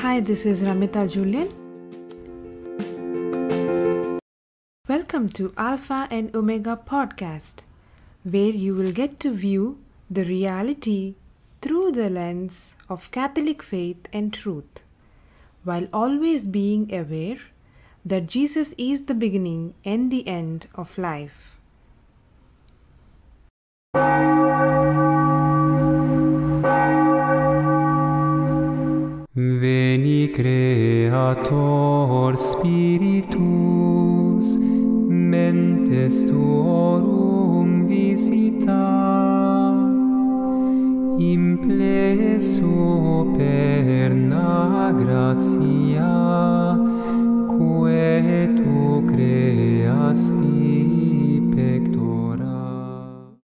Hi, this is Ramita Julian. Welcome to Alpha and Omega podcast, where you will get to view the reality through the lens of Catholic faith and truth, while always being aware that Jesus is the beginning and the end of life. Creator Spiritus, mentes tuorum visita, imple superna gratia, quae tu creasti pectora.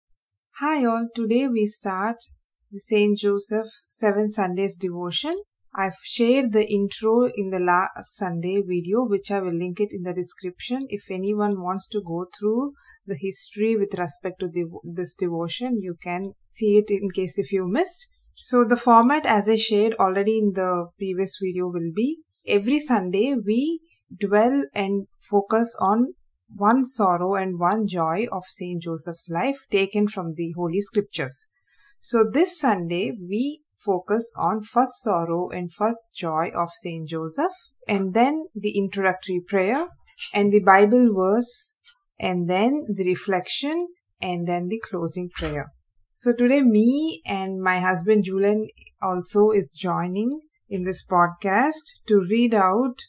Hi, all. Today we start the Saint Joseph Seven Sundays devotion. I've shared the intro in the last Sunday video, which I will link it in the description. If anyone wants to go through the history with respect to the, this devotion, you can see it in case if you missed. So the format, as I shared already in the previous video, will be every Sunday we dwell and focus on one sorrow and one joy of Saint Joseph's life taken from the Holy Scriptures. So this Sunday we focus on first sorrow and first joy of Saint Joseph and then the introductory prayer and the Bible verse and then the reflection and then the closing prayer. So today me and my husband Julian also is joining in this podcast to read out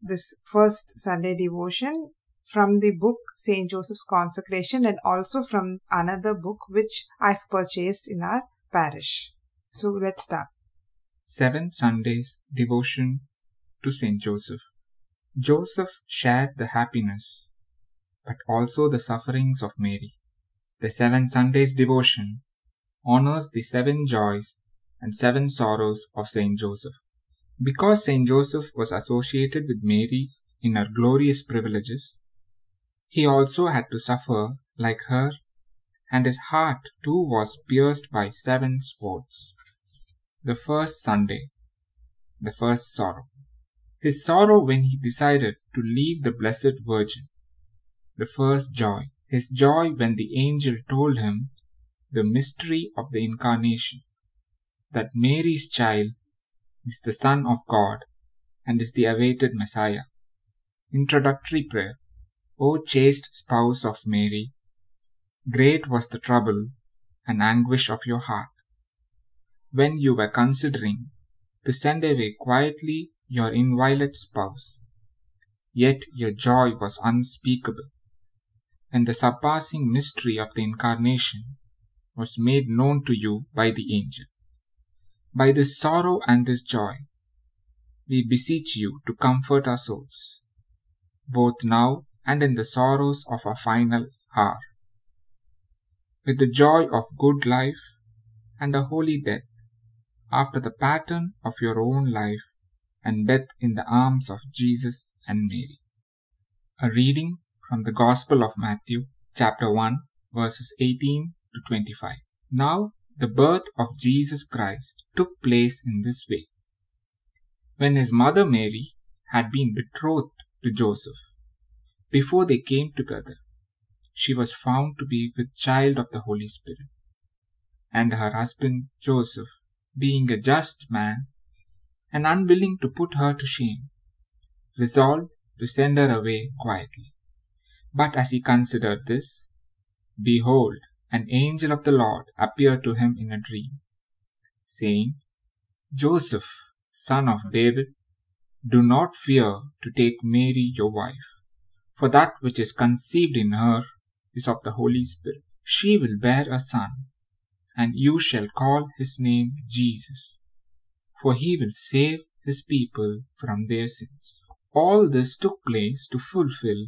this first Sunday devotion from the book Saint Joseph's Consecration and also from another book which I've purchased in our parish. So let's start. Seven Sundays Devotion to Saint Joseph. Joseph shared the happiness, but also the sufferings of Mary. The Seven Sundays Devotion honors the seven joys and seven sorrows of Saint Joseph. Because Saint Joseph was associated with Mary in her glorious privileges, he also had to suffer like her, and his heart too was pierced by seven swords. The first Sunday, the first sorrow. His sorrow when he decided to leave the Blessed Virgin. The first joy. His joy when the angel told him the mystery of the Incarnation, that Mary's child is the Son of God and is the awaited Messiah. Introductory prayer. O chaste spouse of Mary, great was the trouble and anguish of your heart when you were considering to send away quietly your inviolate spouse. Yet your joy was unspeakable, and the surpassing mystery of the Incarnation was made known to you by the angel. By this sorrow and this joy, we beseech you to comfort our souls, both now and in the sorrows of our final hour. With the joy of good life and a holy death, after the pattern of your own life and death in the arms of Jesus and Mary. A reading from the Gospel of Matthew, chapter 1, verses 18 to 25. Now, the birth of Jesus Christ took place in this way. When his mother Mary had been betrothed to Joseph, before they came together, she was found to be with child of the Holy Spirit. And her husband Joseph, being a just man, and unwilling to put her to shame, resolved to send her away quietly. But as he considered this, behold, an angel of the Lord appeared to him in a dream, saying, Joseph, son of David, do not fear to take Mary your wife, for that which is conceived in her is of the Holy Spirit. She will bear a son, and you shall call his name Jesus, for he will save his people from their sins. All this took place to fulfill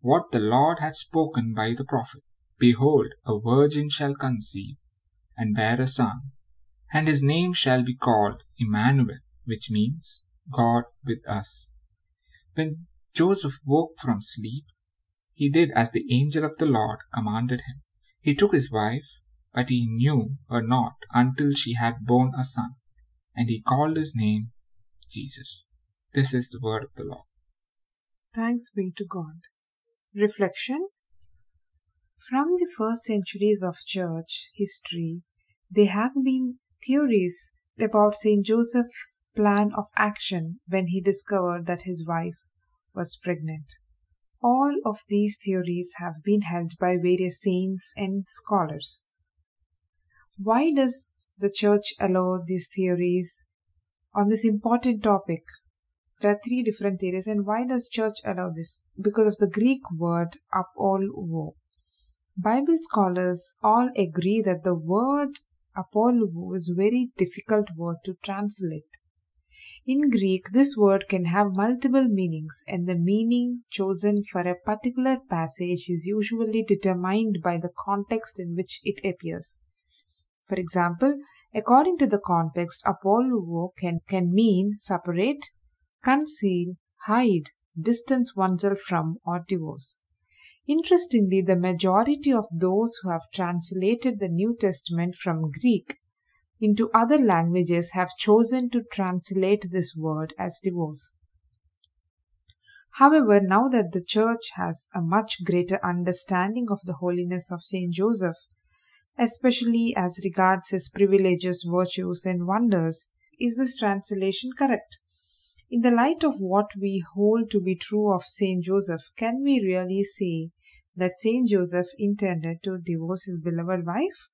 what the Lord had spoken by the prophet. Behold, a virgin shall conceive and bear a son, and his name shall be called Emmanuel, which means God with us. When Joseph woke from sleep, he did as the angel of the Lord commanded him. He took his wife, but he knew her not until she had borne a son, and he called his name Jesus. This is the word of the Lord. Thanks be to God. Reflection From the first centuries of church history, there have been theories about Saint Joseph's plan of action when he discovered that his wife was pregnant. All of these theories have been held by various saints and scholars. Why does the church allow these theories on this important topic? There are three different theories, and why does church allow this? Because of the Greek word apoluo. Bible scholars all agree that the word apoluo is a very difficult word to translate. In Greek, this word can have multiple meanings, and the meaning chosen for a particular passage is usually determined by the context in which it appears. For example, according to the context, apoluo can, can mean separate, conceal, hide, distance oneself from, or divorce. Interestingly, the majority of those who have translated the New Testament from Greek into other languages have chosen to translate this word as divorce. However, now that the Church has a much greater understanding of the holiness of Saint Joseph, especially as regards his privileges, virtues, and wonders, is this translation correct? In the light of what we hold to be true of Saint Joseph, can we really say that Saint Joseph intended to divorce his beloved wife?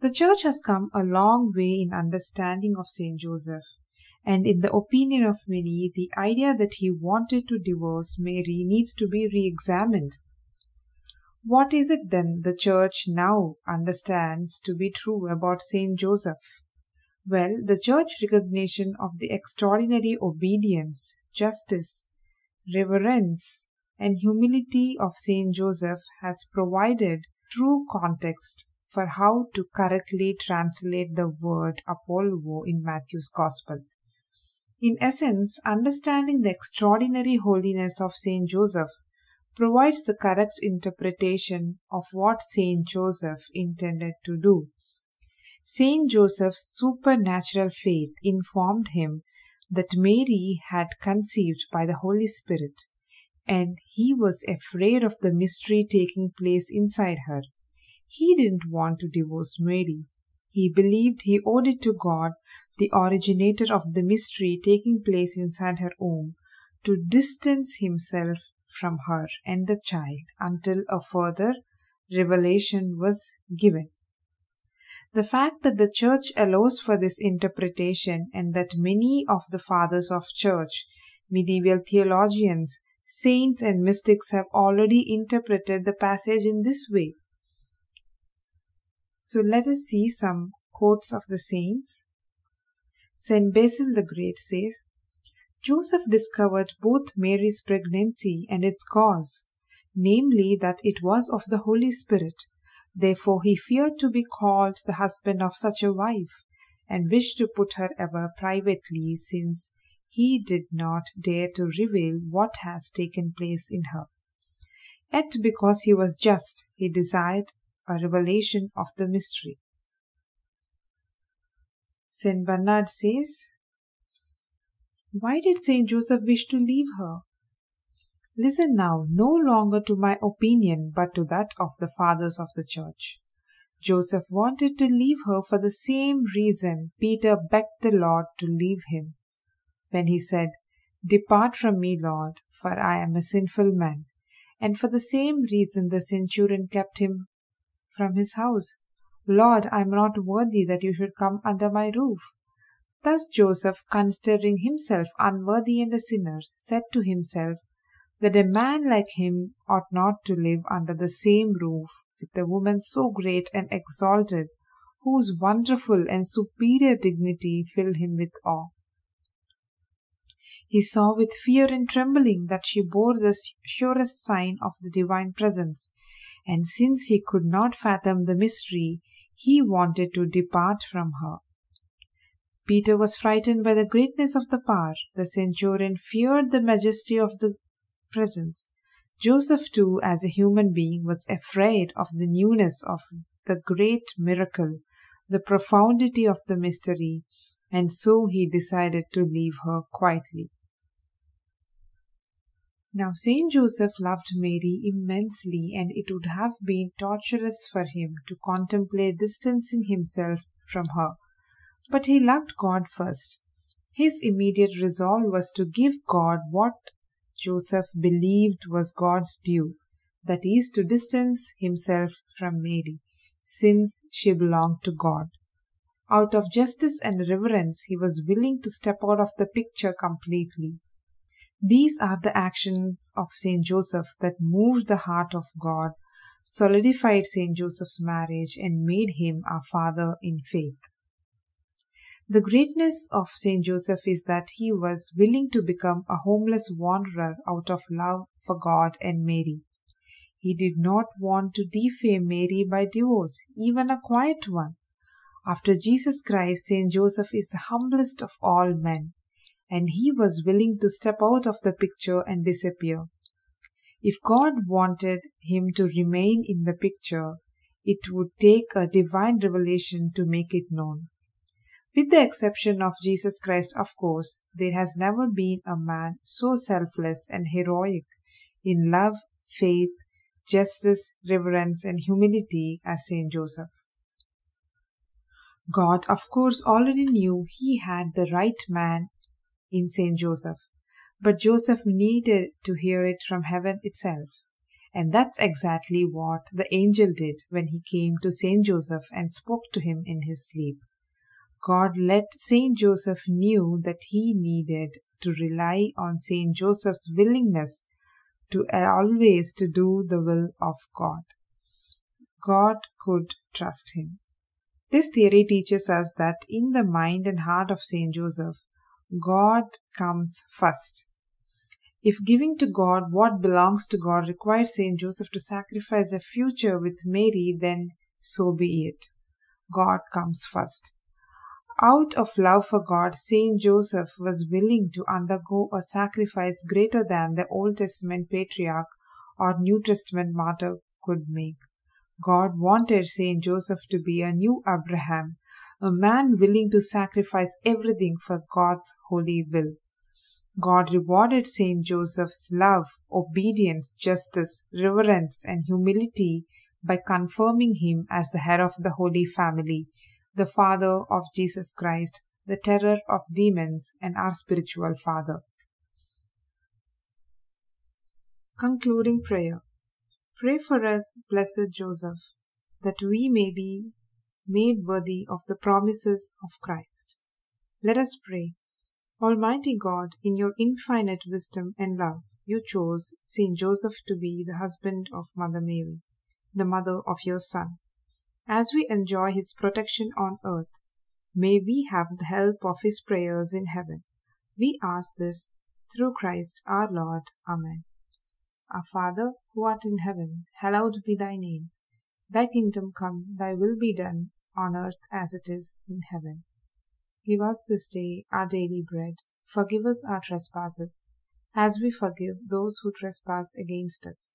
The Church has come a long way in understanding of Saint Joseph, and in the opinion of many, the idea that he wanted to divorce Mary needs to be re examined. What is it then the Church now understands to be true about Saint Joseph? Well, the Church recognition of the extraordinary obedience, justice, reverence, and humility of Saint Joseph has provided true context for how to correctly translate the word apoluo in Matthew's Gospel. In essence, understanding the extraordinary holiness of Saint Joseph provides the correct interpretation of what Saint Joseph intended to do. Saint Joseph's supernatural faith informed him that Mary had conceived by the Holy Spirit, and he was afraid of the mystery taking place inside her. He didn't want to divorce Mary. He believed he owed it to God, the originator of the mystery taking place inside her womb, to distance himself from her and the child until a further revelation was given. The fact that the church allows for this interpretation and that many of the fathers of church, medieval theologians, saints, and mystics have already interpreted the passage in this way. So let us see some quotes of the saints. St. Basil the Great says, Joseph discovered both Mary's pregnancy and its cause, namely that it was of the Holy Spirit Therefore he feared to be called the husband of such a wife, and wished to put her away privately, since he did not dare to reveal what has taken place in her. Yet because he was just, he desired a revelation of the mystery. St. Bernard says, Why did St. Joseph wish to leave her? Listen now no longer to my opinion, but to that of the fathers of the church. Joseph wanted to leave her for the same reason Peter begged the Lord to leave him. When he said, Depart from me, Lord, for I am a sinful man. And for the same reason the centurion kept him from his house. Lord, I am not worthy that you should come under my roof. Thus Joseph, considering himself unworthy and a sinner, said to himself, that a man like him ought not to live under the same roof with a woman so great and exalted, whose wonderful and superior dignity filled him with awe. He saw with fear and trembling that she bore the surest sign of the divine presence, and since he could not fathom the mystery, he wanted to depart from her. Peter was frightened by the greatness of the power. The centurion feared the majesty of the presence. Joseph, too, as a human being, was afraid of the newness of the great miracle, the profundity of the mystery, and so he decided to leave her quietly. Now, Saint Joseph loved Mary immensely, and it would have been torturous for him to contemplate distancing himself from her. But he loved God first. His immediate resolve was to give God what Joseph believed was God's due, that is, to distance himself from Mary, since she belonged to God. Out of justice and reverence, he was willing to step out of the picture completely. These are the actions of Saint Joseph that moved the heart of God, solidified Saint Joseph's marriage, and made him our father in faith. The greatness of Saint Joseph is that he was willing to become a homeless wanderer out of love for God and Mary. He did not want to defame Mary by divorce, even a quiet one. After Jesus Christ, Saint Joseph is the humblest of all men, and he was willing to step out of the picture and disappear. If God wanted him to remain in the picture, it would take a divine revelation to make it known. With the exception of Jesus Christ, of course, there has never been a man so selfless and heroic in love, faith, justice, reverence, and humility as Saint Joseph. God, of course, already knew he had the right man in Saint Joseph, but Joseph needed to hear it from heaven itself. And that's exactly what the angel did when he came to Saint Joseph and spoke to him in his sleep. God let Saint Joseph knew that he needed to rely on Saint Joseph's willingness to always to do the will of God. God could trust him. This theory teaches us that in the mind and heart of Saint Joseph, God comes first. If giving to God what belongs to God requires Saint Joseph to sacrifice a future with Mary, then so be it. God comes first. Out of love for God, Saint Joseph was willing to undergo a sacrifice greater than the Old Testament patriarch or New Testament martyr could make. God wanted Saint Joseph to be a new Abraham, a man willing to sacrifice everything for God's holy will. God rewarded Saint Joseph's love, obedience, justice, reverence, and humility by confirming him as the head of the Holy Family, the Father of Jesus Christ, the terror of demons, and our spiritual Father. Concluding Prayer Pray for us, blessed Joseph, that we may be made worthy of the promises of Christ. Let us pray. Almighty God, in your infinite wisdom and love, you chose Saint Joseph to be the husband of Mother Mary, the mother of your Son. As we enjoy his protection on earth, may we have the help of his prayers in heaven. We ask this through Christ our Lord. Amen. Our Father, who art in heaven, hallowed be thy name. Thy kingdom come, thy will be done, on earth as it is in heaven. Give us this day our daily bread. Forgive us our trespasses, as we forgive those who trespass against us.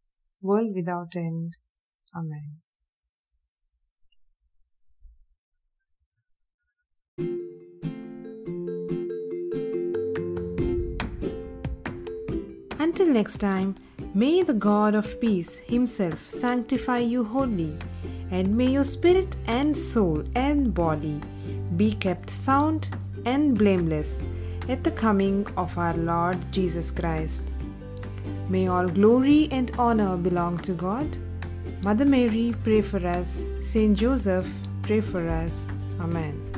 world without end. Amen. Until next time, may the God of peace himself sanctify you wholly, and may your spirit and soul and body be kept sound and blameless at the coming of our Lord Jesus Christ. May all glory and honor belong to God. Mother Mary, pray for us. Saint Joseph, pray for us. Amen.